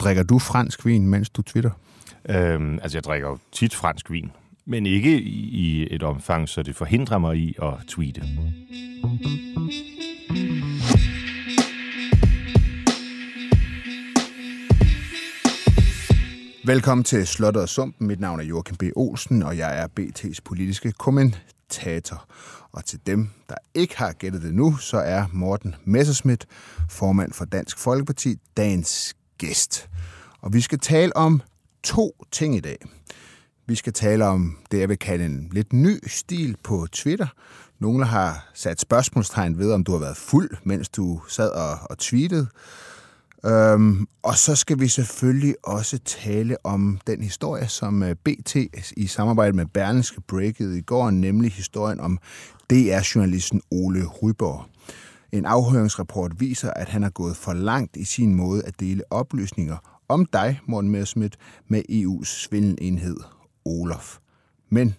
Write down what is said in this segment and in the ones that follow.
Drikker du fransk vin, mens du twitter? Øhm, altså, jeg drikker jo tit fransk vin, men ikke i et omfang, så det forhindrer mig i at tweete. Velkommen til Slottet og Sumpen. Mit navn er Joachim B. Olsen, og jeg er BT's politiske kommentator. Og til dem, der ikke har gættet det nu, så er Morten Messerschmidt, formand for Dansk Folkeparti, dagens gæst. Og vi skal tale om to ting i dag. Vi skal tale om det, jeg vil kalde en lidt ny stil på Twitter. Nogle har sat spørgsmålstegn ved, om du har været fuld, mens du sad og, og tweetede. Øhm, og så skal vi selvfølgelig også tale om den historie, som øh, BT i samarbejde med Berlingske breakede i går, nemlig historien om DR-journalisten Ole Ryborg. En afhøringsrapport viser, at han har gået for langt i sin måde at dele oplysninger om dig, Morten Messerschmidt, med EU's svindelenhed Olof. Men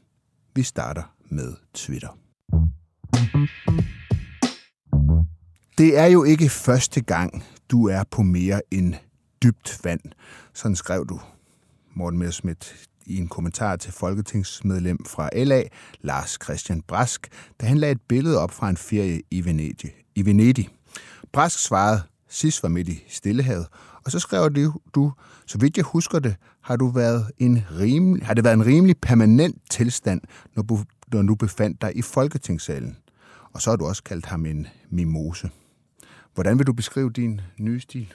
vi starter med Twitter. Det er jo ikke første gang, du er på mere end dybt vand. Sådan skrev du, Morten Messerschmidt, i en kommentar til folketingsmedlem fra LA, Lars Christian Brask, da han lagde et billede op fra en ferie i Venedig. I Venedig. Brask svarede, sidst var midt i Stillehavet, og så skrev du, du, så vidt jeg husker det, har, du været en rimelig, har det været en rimelig permanent tilstand, når du, når du befandt dig i Folketingssalen. Og så har du også kaldt ham en mimose. Hvordan vil du beskrive din nye stil?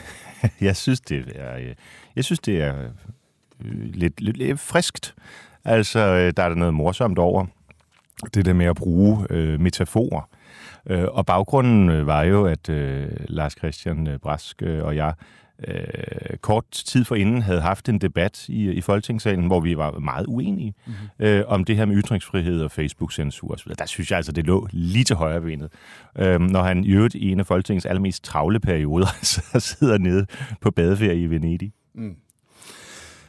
jeg synes, det er, øh, jeg synes, det er øh, lidt, lidt, lidt friskt. Altså, øh, der er der noget morsomt over det der med at bruge øh, metaforer. Øh, og baggrunden var jo, at øh, Lars Christian Brask og jeg øh, kort tid forinden havde haft en debat i, i Folketingssalen, hvor vi var meget uenige mm-hmm. øh, om det her med ytringsfrihed og Facebook-censur osv. Der synes jeg altså, det lå lige til højre benet. Øh, når han i øvrigt i en af Folketingets allermest travle perioder så sidder nede på badeferie i Venedig. Mm.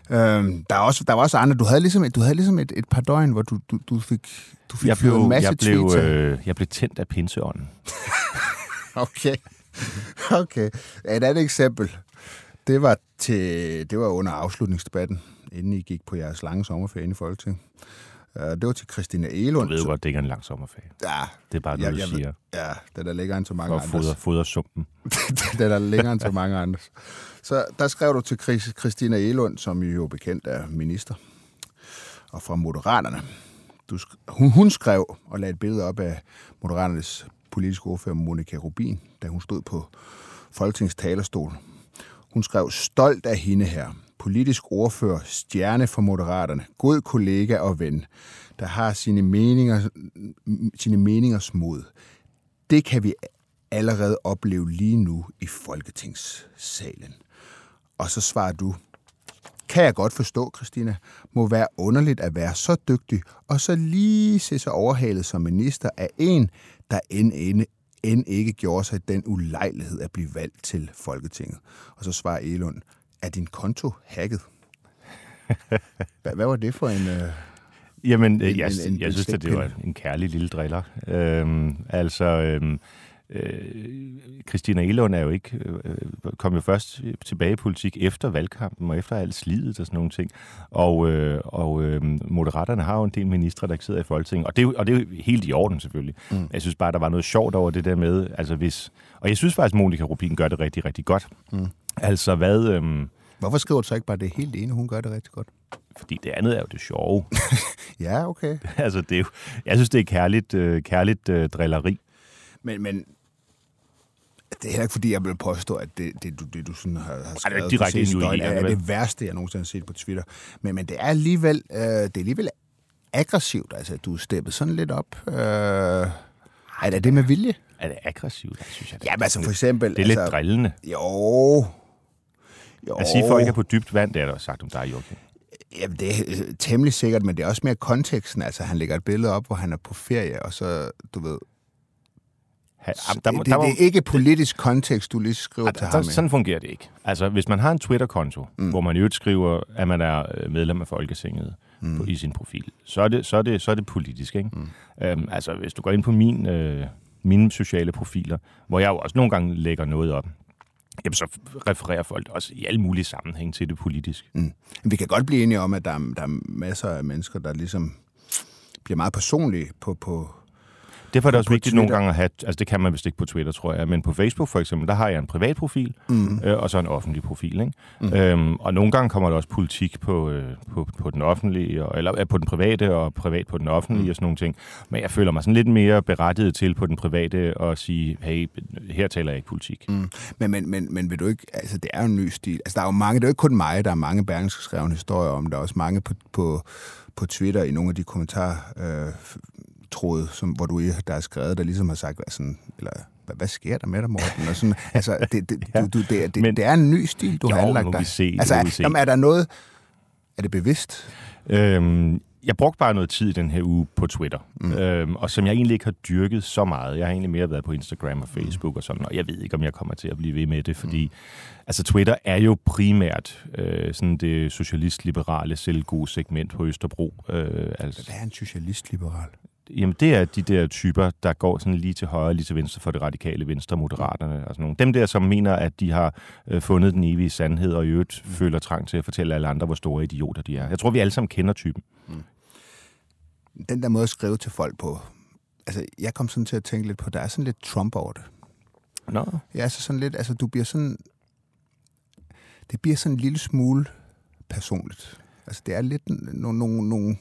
Øhm, der, er også, der var også andre. Du havde ligesom et, du havde ligesom et, et par døgn, hvor du, du, du fik, du fik jeg blev, en masse jeg blev, øh, jeg blev tændt af pinseånden. okay. Okay. Et andet eksempel. Det var, til, det var under afslutningsdebatten, inden I gik på jeres lange sommerferie i Folketinget. Det var til Christina Elund. Du ved jo godt, det ikke er en lang sommerferie. Ja. Det er bare noget, jeg, du siger. Ja, det er længere end så mange andre. For at fodre sumpen. det er længere end så mange andre. Så der skrev du til Christina Elund, som jo bekendt er minister, og fra Moderaterne. Du, hun, hun skrev og lagde et billede op af Moderaternes politiske ordfører Monika Rubin, da hun stod på Folketingets talerstol hun skrev, stolt af hende her. Politisk ordfører, stjerne for Moderaterne, god kollega og ven, der har sine, meninger, sine meningers mod. Det kan vi allerede opleve lige nu i Folketingssalen. Og så svarer du, kan jeg godt forstå, Christina, må være underligt at være så dygtig og så lige se sig overhalet som minister af en, der end, end ikke gjorde sig den ulejlighed at blive valgt til Folketinget. Og så svarer Elund, er din konto hacket? Hvad, hvad var det for en... Øh, Jamen, en, jeg, en, en, jeg synes, at det var en kærlig lille driller. Øhm, altså, øhm, øh, Christina Elund er jo ikke, øh, kom jo først tilbage i politik efter valgkampen og efter alt slidet og sådan nogle ting. Og, øh, og øh, Moderaterne har jo en del ministre, der sidder i Folketinget, og det, er, og det er jo helt i orden selvfølgelig. Mm. Jeg synes bare, der var noget sjovt over det der med, altså hvis, og jeg synes faktisk, at Monika Rubin gør det rigtig, rigtig godt. Mm. Altså hvad... Øh, Hvorfor skriver du så ikke bare det helt ene, hun gør det rigtig godt? Fordi det andet er jo det sjove. ja, okay. altså, det er jo, jeg synes, det er kærligt, øh, kærligt øh, drilleri. Men, men det er heller ikke, fordi jeg vil påstå, at det, det, du, det du sådan har, har skrevet det direkte på døgn, er, er det værste, jeg nogensinde har set på Twitter. Men, men det er alligevel, øh, det er alligevel aggressivt. Altså, du er steppet sådan lidt op. Øh, er det det med vilje? Er det aggressivt? Jeg synes jeg, det ja, men altså for eksempel... Det er altså, lidt drillende. Jo. Jo. At sige, at folk er på dybt vand, det er der sagt om dig, Joachim. Jamen, det er temmelig sikkert, men det er også mere konteksten. Altså, han lægger et billede op, hvor han er på ferie, og så, du ved, Ha, der, må, det, der må, det er ikke politisk kontekst, du lige skriver altså, til ham. Sådan fungerer det ikke. Altså, hvis man har en Twitter-konto, mm. hvor man i øvrigt skriver, at man er øh, medlem af Folketinget mm. på, i sin profil, så er det, så er det, så er det politisk. Ikke? Mm. Øhm, altså, hvis du går ind på min, øh, mine sociale profiler, hvor jeg jo også nogle gange lægger noget op, jamen så refererer folk også i alle mulige sammenhæng til det politisk. Mm. Vi kan godt blive enige om, at der, er- der er masser af mennesker, der ligesom bliver meget personlige på, på Derfor er det også vigtigt nogle Twitter. gange at have, altså det kan man vist ikke på Twitter, tror jeg, men på Facebook for eksempel, der har jeg en privat profil, mm. øh, og så en offentlig profil. Ikke? Mm. Øhm, og nogle gange kommer der også politik på, øh, på, på den offentlige, og, eller øh, på den private, og privat på den offentlige, Mm. og sådan nogle ting. Men jeg føler mig sådan lidt mere berettiget til på den private og sige, hey, her taler jeg ikke politik. Mm. Men, men, men, men vil du ikke, altså det er jo en ny stil. Altså der er jo mange, det er jo ikke kun mig, der er mange Berlingske skrevne historier om, der er også mange på, på, på Twitter i nogle af de kommentarer, øh, tråde, som, hvor du der er skrevet, der ligesom har sagt, hvad, sådan, eller, hvad, hvad sker der med dig, Morten? Og sådan, altså, det, det, Ja. du, du, det, er- det, Men- det er en ny stil, du Jo, har anlagt dig. se, altså, vi se. Jamen, er der noget, er det bevidst? Øhm, jeg brugte bare noget tid i den her uge på Twitter, Mm. mm. øhm, og som jeg egentlig ikke har dyrket så meget. Jeg har egentlig mere været på Instagram og Facebook og sådan, og jeg ved ikke, om jeg kommer til at blive ved med det, fordi altså, Twitter er jo primært øh, sådan det socialist-liberale selvgode segment på Østerbro. Øh, altså, Hvad er en socialist-liberal? Jamen, det er de der typer, der går sådan lige til højre, lige til venstre for det radikale venstre, moderaterne og sådan nogle. Dem der, som mener, at de har øh, fundet den evige sandhed, og i øvrigt føler trang til at fortælle alle andre, hvor store idioter de er. Jeg tror, vi alle sammen kender typen. Den der måde at skrive til folk på, altså jeg kom sådan til at tænke lidt på, der er sådan lidt Trump over det. Nå, Ja, altså sådan lidt, altså du bliver sådan, det bliver sådan en lille smule personligt. Altså det er lidt nogle, nogle, nogle,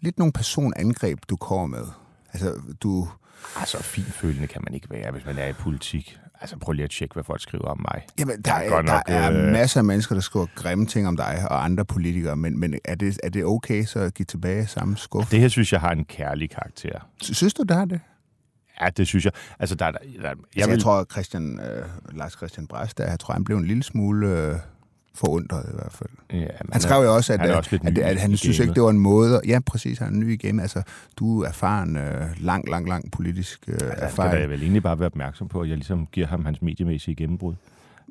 lidt nogle personangreb, du kommer med. Altså du, Altså, finfølende kan man ikke være, hvis man er i politik. Altså, prøv lige at tjekke, hvad folk skriver om mig. jamen, der, er er, der nok, er øh, masser af mennesker, der skriver grimme ting om dig og andre politikere, men, men er, det, er det okay så at give tilbage samme skuffe? Det her synes jeg har en kærlig karakter. Synes du, der er det? Ja, det synes jeg. Altså, der, der, der, jeg, Jeg, altså, vil, jeg tror, at Christian, øh, Lars Christian Brest, der, jeg tror, han blev en lille smule øh, forundret i hvert fald. ja, Han skrev jo også, at, han at, også at, ny at, han synes gamet. ikke, det var en måde... Ja, præcis, han er ny i game. Altså, du er erfaren, øh, lang, lang, lang politisk øh, Ja, skal erfaring. jeg vel egentlig bare være opmærksom på, at jeg ligesom giver ham hans mediemæssige gennembrud.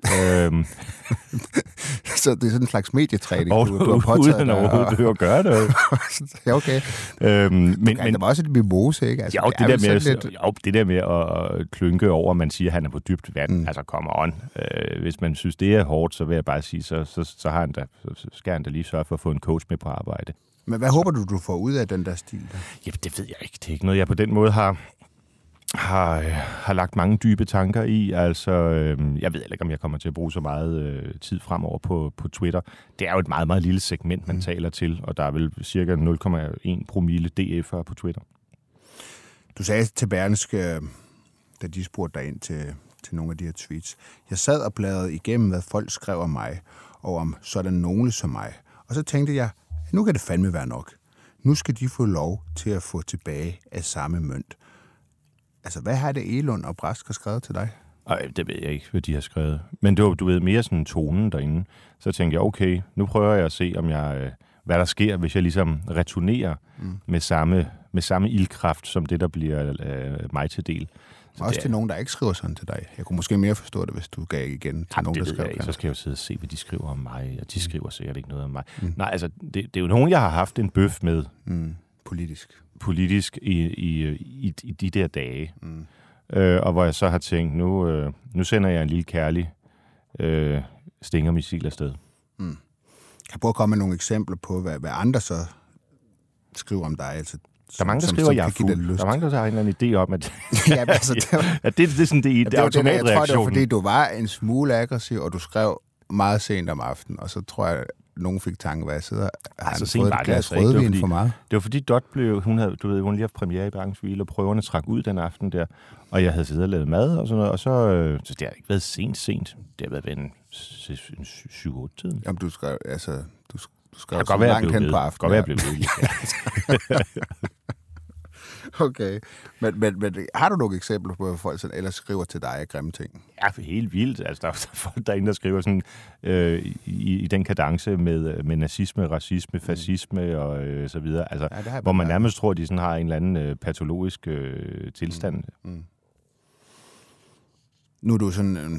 Øhm, Så det er sådan en slags medietræning, og du, du har påtaget uden overhovedet behøver at gøre det. ja, okay. øhm, men, Men, der var også et mimose, ikke? Altså, jo, det, er der med, at, jo, det der med at klynke over, at man siger, at han er på dybt vand, Mm. altså kommer on. Øh, hvis man synes, det er hårdt, så vil jeg bare sige, så, så, så, har han da, så skal han da lige sørge for at få en coach med på arbejde. Men hvad håber du, du får ud af den der stil? Der? Jamen, det ved jeg ikke. Det er ikke noget, jeg på den måde har, har, øh, har lagt mange dybe tanker i. Altså, øh, jeg ved ikke, om jeg kommer til at bruge så meget øh, tid fremover på, på Twitter. Det er jo et meget, meget lille segment, man mm. taler til, og der er vel cirka 0,1 promille DF'er på Twitter. Du sagde til Berneske, da de spurgte dig ind til, til nogle af de her tweets, jeg sad og bladrede igennem, hvad folk skrev om mig, og om sådan nogle som mig. Og så tænkte jeg, nu kan det fandme være nok. Nu skal de få lov til at få tilbage af samme mønt. Altså, hvad har det Elund og Brask har skrevet til dig? Ej, det ved jeg ikke, hvad de har skrevet. Men det var, du ved, mere sådan tonen derinde. Så tænkte jeg, okay, nu prøver jeg at se, om jeg, øh, hvad der sker, hvis jeg ligesom returnerer mm. med, samme, med samme ildkraft, som det, der bliver øh, mig til del. Så Også det, til nogen, der ikke skriver sådan til dig. Jeg kunne måske mere forstå det, hvis du gav igen til Jamen, nogen, der ikke. Så skal jeg jo sidde og se, hvad de skriver om mig, og de skriver sikkert ikke noget om mig. Mm. Mm. Nej, altså, det, det er jo nogen, jeg har haft en bøf med Mm, politisk. Politisk i, i, i, i de der dage. Mm. Øh, og hvor jeg så har tænkt, nu, øh, nu sender jeg en lille kærlig øh, stingermissil afsted. Kan jeg prøve at komme med nogle eksempler på, hvad, hvad andre så skriver om dig? Altså, Der er mange, der skriver, at jeg er kan fuld. Der er mange, der har en eller anden idé om, at, ja, men altså, det, var, at det, det er sådan det, det, det, der, jeg tror, det var, fordi du var en smule aggressiv, og du skrev meget sent om aftenen, og så tror jeg, nogen fik tanken, hvad jeg sidder har Altså, han fået et glas altså rødvin fordi- for meget. Det var fordi Dot blev, hun havde, du ved, hun lige haft premiere i Bergensville, og prøverne trak ud den aften der, og jeg havde siddet og lavet mad og sådan noget, og så, øh, så det har ikke været sent, sent. Det har været ved en, s- s- en 7-8 tiden. Jamen, du skrev, altså, du, du skrev så langt hen på aftenen. godt være, jeg blev ved. Okay, men, men, men har du nogle eksempler på, hvad folk ellers skriver til dig af grimme ting? Ja, for helt vildt. Altså, der er der er folk der skriver sådan, øh, i, i den kadence med, med nazisme, racisme, fascisme og øh, så videre. Altså, Ja, hvor man nærmest tror, at de sådan har en eller anden øh, patologisk øh, tilstand. Mm. Nu er du sådan, øh,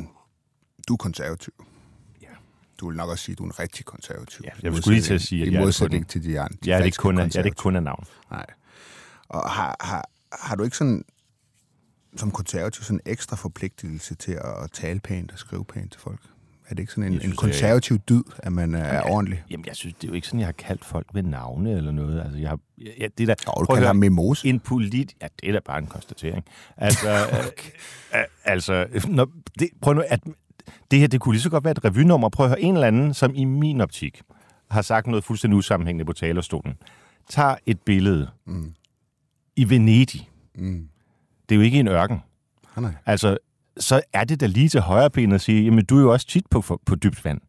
du er konservativ. Ja. Du vil nok også sige, at du er en rigtig konservativ. Ja, jeg skulle lige til at sige, at jeg er modsætning til de andre. de Jeg er det ikke kun jeg er ikke kun af navn. Nej. Og har, har, har du ikke sådan... som konservativ sådan en ekstra forpligtelse til at tale pænt og skrive pænt til folk? Er det ikke sådan en, synes, en konservativ dyd, at man er okay. ordentlig? Jamen, jeg synes, det er jo ikke sådan, jeg har kaldt folk ved navne eller noget. Altså, jeg har, ja, det der, Jo, du kalder ham mimose. en polit... Ja, det er da bare en konstatering. Altså, okay. altså når, det, prøv nu, at det her, det kunne lige så godt være et revynummer. Prøv at høre en eller anden, som i min optik har sagt noget fuldstændig usammenhængende på talerstolen. Tager et billede mm. I Venedig. Mm. Det er jo ikke en ørken. Ah, nej. Altså, så er det da lige til højre ben at sige, jamen du er jo også tit på, på dybt vand.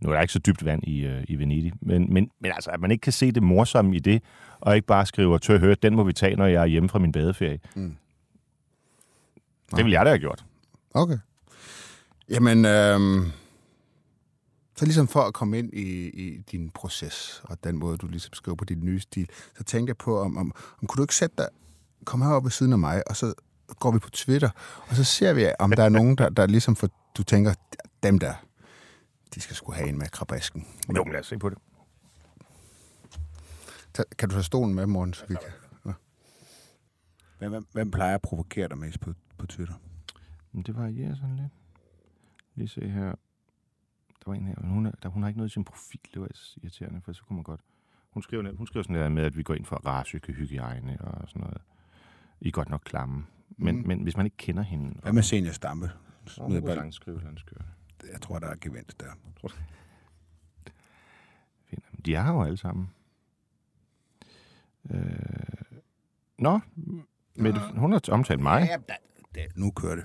Nu er der ikke så dybt vand i, øh, i Venedig, men, men, men altså, at man ikke kan se det morsomme i det, og ikke bare skriver, tør høre, den må vi tage, når jeg er hjemme fra min badeferie. Mm. Det ville jeg da have gjort. Okay. Jamen, øhm, så ligesom for at komme ind i, i din proces, og den måde, du ligesom skriver på din nye stil, så tænker jeg på, om, om, om kunne du ikke sætte dig, komme herop ved siden af mig, og så går vi på Twitter, og så ser vi, om der er nogen, der, der ligesom for, du tænker, dem der, de skal sgu have en med krabasken. Jo, men lad os se på det. Ta- Kan du tage stolen med, morgen, så vi kan... Ja. Hvem, hvem, hvem plejer at provokere dig mest på, på Twitter? Men det varierer sådan lidt. Lige se her. Var en her, men hun, er, der, hun har ikke noget i sin profil. Det var irriterende, for så kunne man godt... Hun skriver, hun skriver sådan der med, at vi går ind for racehygiejne og sådan noget. I er godt nok klamme. Men, mm. men hvis man ikke kender hende... Hvad med Senior Stampe? Hun kunne sagtens skrive, han skriver. Jeg tror, der er gevinst der. Fint. De er her jo alle sammen. Øh... Nå, Mette, hun har omtalt mig. Ja, da, nu kører det.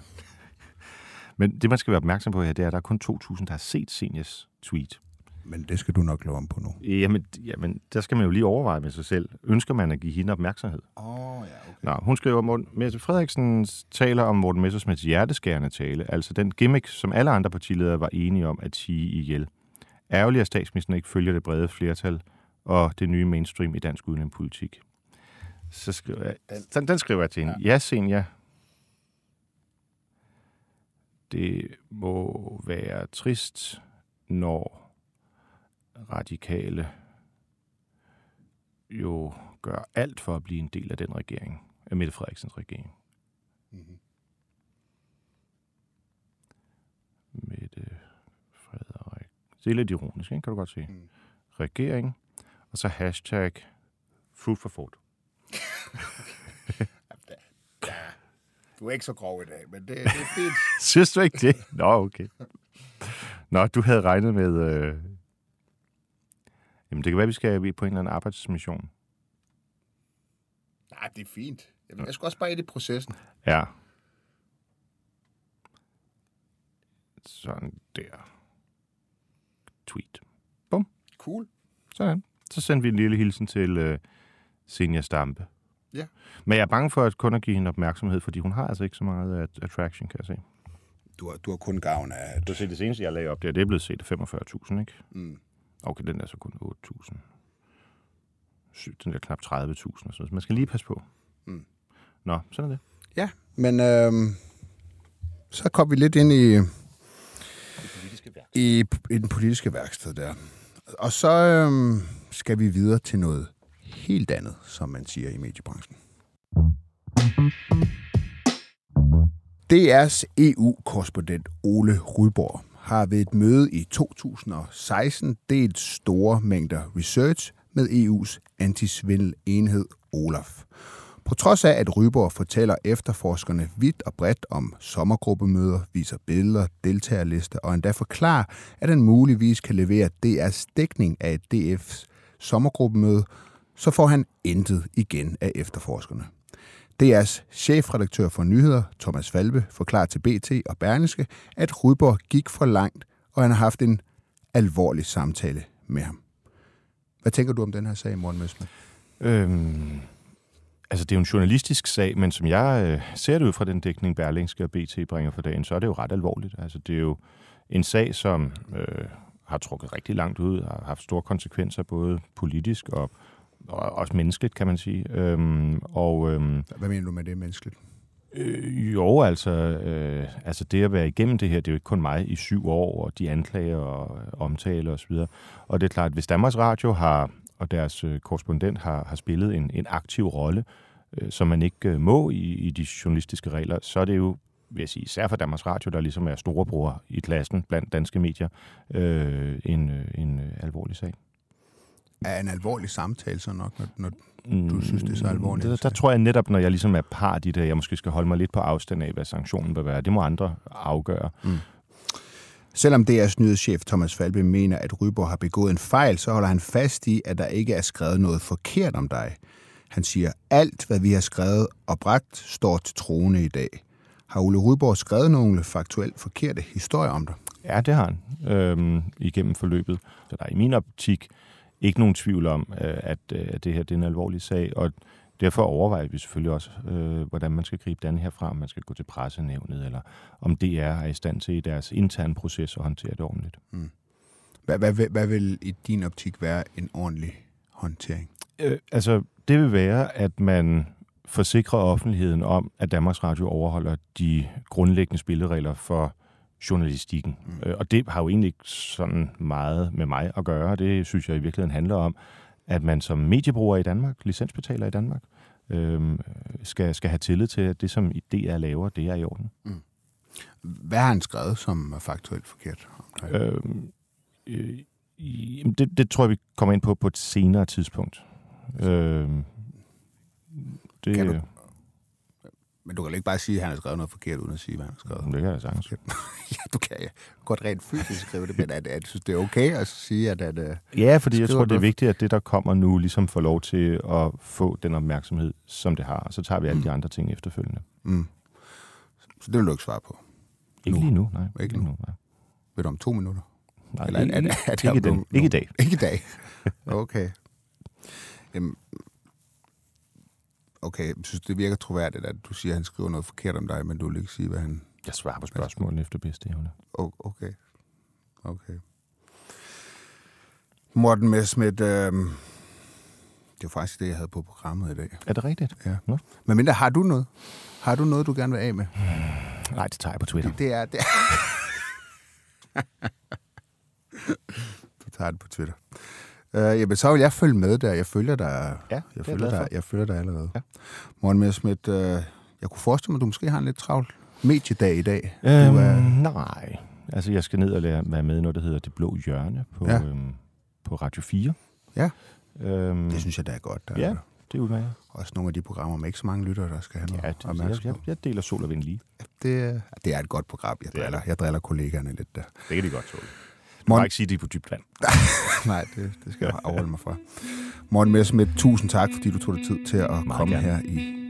Men det, man skal være opmærksom på her, det er, at der er kun 2.000, der har set Seniors tweet. Men det skal du nok love om på nu. Jamen, jamen, der skal man jo lige overveje med sig selv. Ønsker man at give hende opmærksomhed? Åh, oh, ja, okay. Nå, hun skriver, Morten, Mette Frederiksen taler om Morten Messersmiths hjerteskærende tale, altså den gimmick, som alle andre partiledere var enige om at sige ihjel. Ærgerligt, at statsministeren ikke følger det brede flertal og det nye mainstream i dansk udenrigspolitik. Så skriver jeg, den, den skriver jeg til hende. Ja, ja Senja. Det må være trist, når radikale jo gør alt for at blive en del af den regering, af Mette Frederiksens regering. Mhm. Mette Frederik. Det er lidt ironisk, ikke? kan du godt se. Mm. Regering, og så hashtag food for food. Du er ikke så grov i dag, men det, det er fint. Synes du ikke det? Nå, okay. Nå, du havde regnet med... Øh... Jamen, det kan være, vi skal på en eller anden arbejdsmission. Nej, det er fint. Jamen, jeg skal også bare ind i processen. Ja. Sådan der. Tweet. Cool. Sådan. Så sendte vi en lille hilsen til øh, Senja Stampe. Ja. Men jeg er bange for at kun at give hende opmærksomhed, fordi hun har altså ikke så meget at- attraction, kan jeg se. Du har, du har kun gavn af... Du set det seneste, jeg lagde op der, det er blevet set af 45.000, ikke? Mm. Okay, den er så kun 8.000. Sygt, den der knap 30.000 og sådan noget. Så man skal lige passe på. Mm. Nå, sådan er det. Ja, men øhm, så kom vi lidt ind i, i, i den politiske værksted der. Og så øhm, skal vi videre til noget helt andet, som man siger i mediebranchen. DR's EU-korrespondent Ole Rydborg har ved et møde i 2016 delt store mængder research med EU's antisvindelenhed Olaf. På trods af, at Ryborg fortæller efterforskerne vidt og bredt om sommergruppemøder, viser billeder, deltagerlister og endda forklarer, at han muligvis kan levere DR's dækning af DF's sommergruppemøde, så får han intet igen af efterforskerne. DR's chefredaktør for nyheder, Thomas Falbe, forklarer til BT og Berlingske, at Rydborg gik for langt, og han har haft en alvorlig samtale med ham. Hvad tænker du om den her sag, Morten Møsman? Øhm, altså, det er jo en journalistisk sag, men som jeg øh, ser det ud fra den dækning, Berlingske og BT bringer for dagen, så er det jo ret alvorligt. Altså, det er jo en sag, som øh, har trukket rigtig langt ud, har haft store konsekvenser, både politisk og, og også menneskeligt, kan man sige. Øhm, og øhm, Hvad mener du med det menneskeligt? Øh, jo, altså, øh, altså det at være igennem det her, det er jo ikke kun mig i syv år, og de anklager og øh, omtaler osv. Og, og det er klart, at hvis Danmarks Radio har, og deres øh, korrespondent har, har spillet en, en aktiv rolle øh, som man ikke øh, må i, i de journalistiske regler, så er det jo vil jeg sige, især for Danmarks Radio, der ligesom er storebror i klassen blandt danske medier, øh, en, øh, en øh, alvorlig sag. Er en alvorlig samtale så nok, når, når du synes, det er så alvorligt? Der, der tror jeg netop, når jeg ligesom er part i det, jeg måske skal holde mig lidt på afstand af, hvad sanktionen vil være. Det må andre afgøre. Mm. Selvom DR's nyhedschef Thomas Falbe mener, at Ryborg har begået en fejl, så holder han fast i, at der ikke er skrevet noget forkert om dig. Han siger, alt hvad vi har skrevet og bragt, står til troende i dag. Har Ole Ryborg skrevet nogle faktuelt forkerte historier om dig? Ja, det har han øhm, igennem forløbet. Så der er i min optik ikke nogen tvivl om, øh, at, øh, at det her det er en alvorlig sag, og derfor overvejer vi selvfølgelig også, øh, hvordan man skal gribe den herfra, om man skal gå til pressenævnet, eller om DR er i stand til i deres interne proces at håndtere det ordentligt. Mm. Hvad, hvad, hvad, hvad vil i din optik være en ordentlig håndtering? Øh, altså, det vil være, at man forsikrer offentligheden om, at Danmarks Radio overholder de grundlæggende spilleregler for journalistikken. Mm. Øh, og det har jo egentlig ikke sådan meget med mig at gøre. Det synes jeg i virkeligheden handler om, at man som mediebruger i Danmark, licensbetaler i Danmark, øh, skal, skal have tillid til, at det, som DR laver, det er i orden. Mm. Hvad har han skrevet, som er faktuelt forkert? Øh, øh, det, det tror jeg, vi kommer ind på på et senere tidspunkt. Øh, det, kan du, men du kan ikke bare sige, at han har skrevet noget forkert, uden at sige, hvad han har skrevet. Det kan jeg sagtens. ja, du kan ja. godt rent fysisk skrive det, men at, at, synes, det er okay at sige, at... at øh, ja, fordi jeg tror, det er vigtigt, at det, der kommer nu, ligesom får lov til at få den opmærksomhed, som det har. Og så tager vi alle mm. de andre ting efterfølgende. Mm. Så det vil du ikke svare på? Ikke nu. lige nu, nej. Ikke nu? Nej. Ved du om to minutter? Nej, Eller, ikke, er, er, er, er ikke, den, ikke i dag. Ikke i dag. Okay. Jamen, okay, jeg synes, det virker troværdigt, at du siger, at han skriver noget forkert om dig, men du vil ikke sige, hvad han... Jeg svarer på spørgsmålene efter bedste evne. Okay. Okay. Morten Messmith, øh, det er faktisk det, jeg havde på programmet i dag. Er det rigtigt? Ja. Nå. Men mindre, har du noget? Har du noget, du gerne vil af med? Hmm, nej, det tager jeg på Twitter. Det, det er... Det er. du tager det på Twitter. Uh, jamen, så vil jeg følge med der. Jeg følger dig, ja, jeg følger dig, jeg følger dig allerede. Ja. Morten Messmith, uh, jeg kunne forestille mig, at du måske har en lidt travl mediedag i dag. Øhm, du er... Nej, altså jeg skal ned og lære, være med i noget, der hedder Det Blå Hjørne på, ja. øhm, på Radio 4. Ja, øhm, det synes jeg, der er godt. Der. Ja, det er udmærket. Også nogle af de programmer med ikke så mange lyttere, der skal have noget ja, det, jeg, jeg, jeg deler sol og vind lige. Det, det er et godt program. Jeg driller, jeg driller kollegaerne lidt der. Det kan de godt tåle. Må ikke sige, at de er på dybt vand. Nej, det, det skal jeg afholde mig fra. Morten Messerschmidt, tusind tak, fordi du tog dig tid til at Meget komme gerne. her i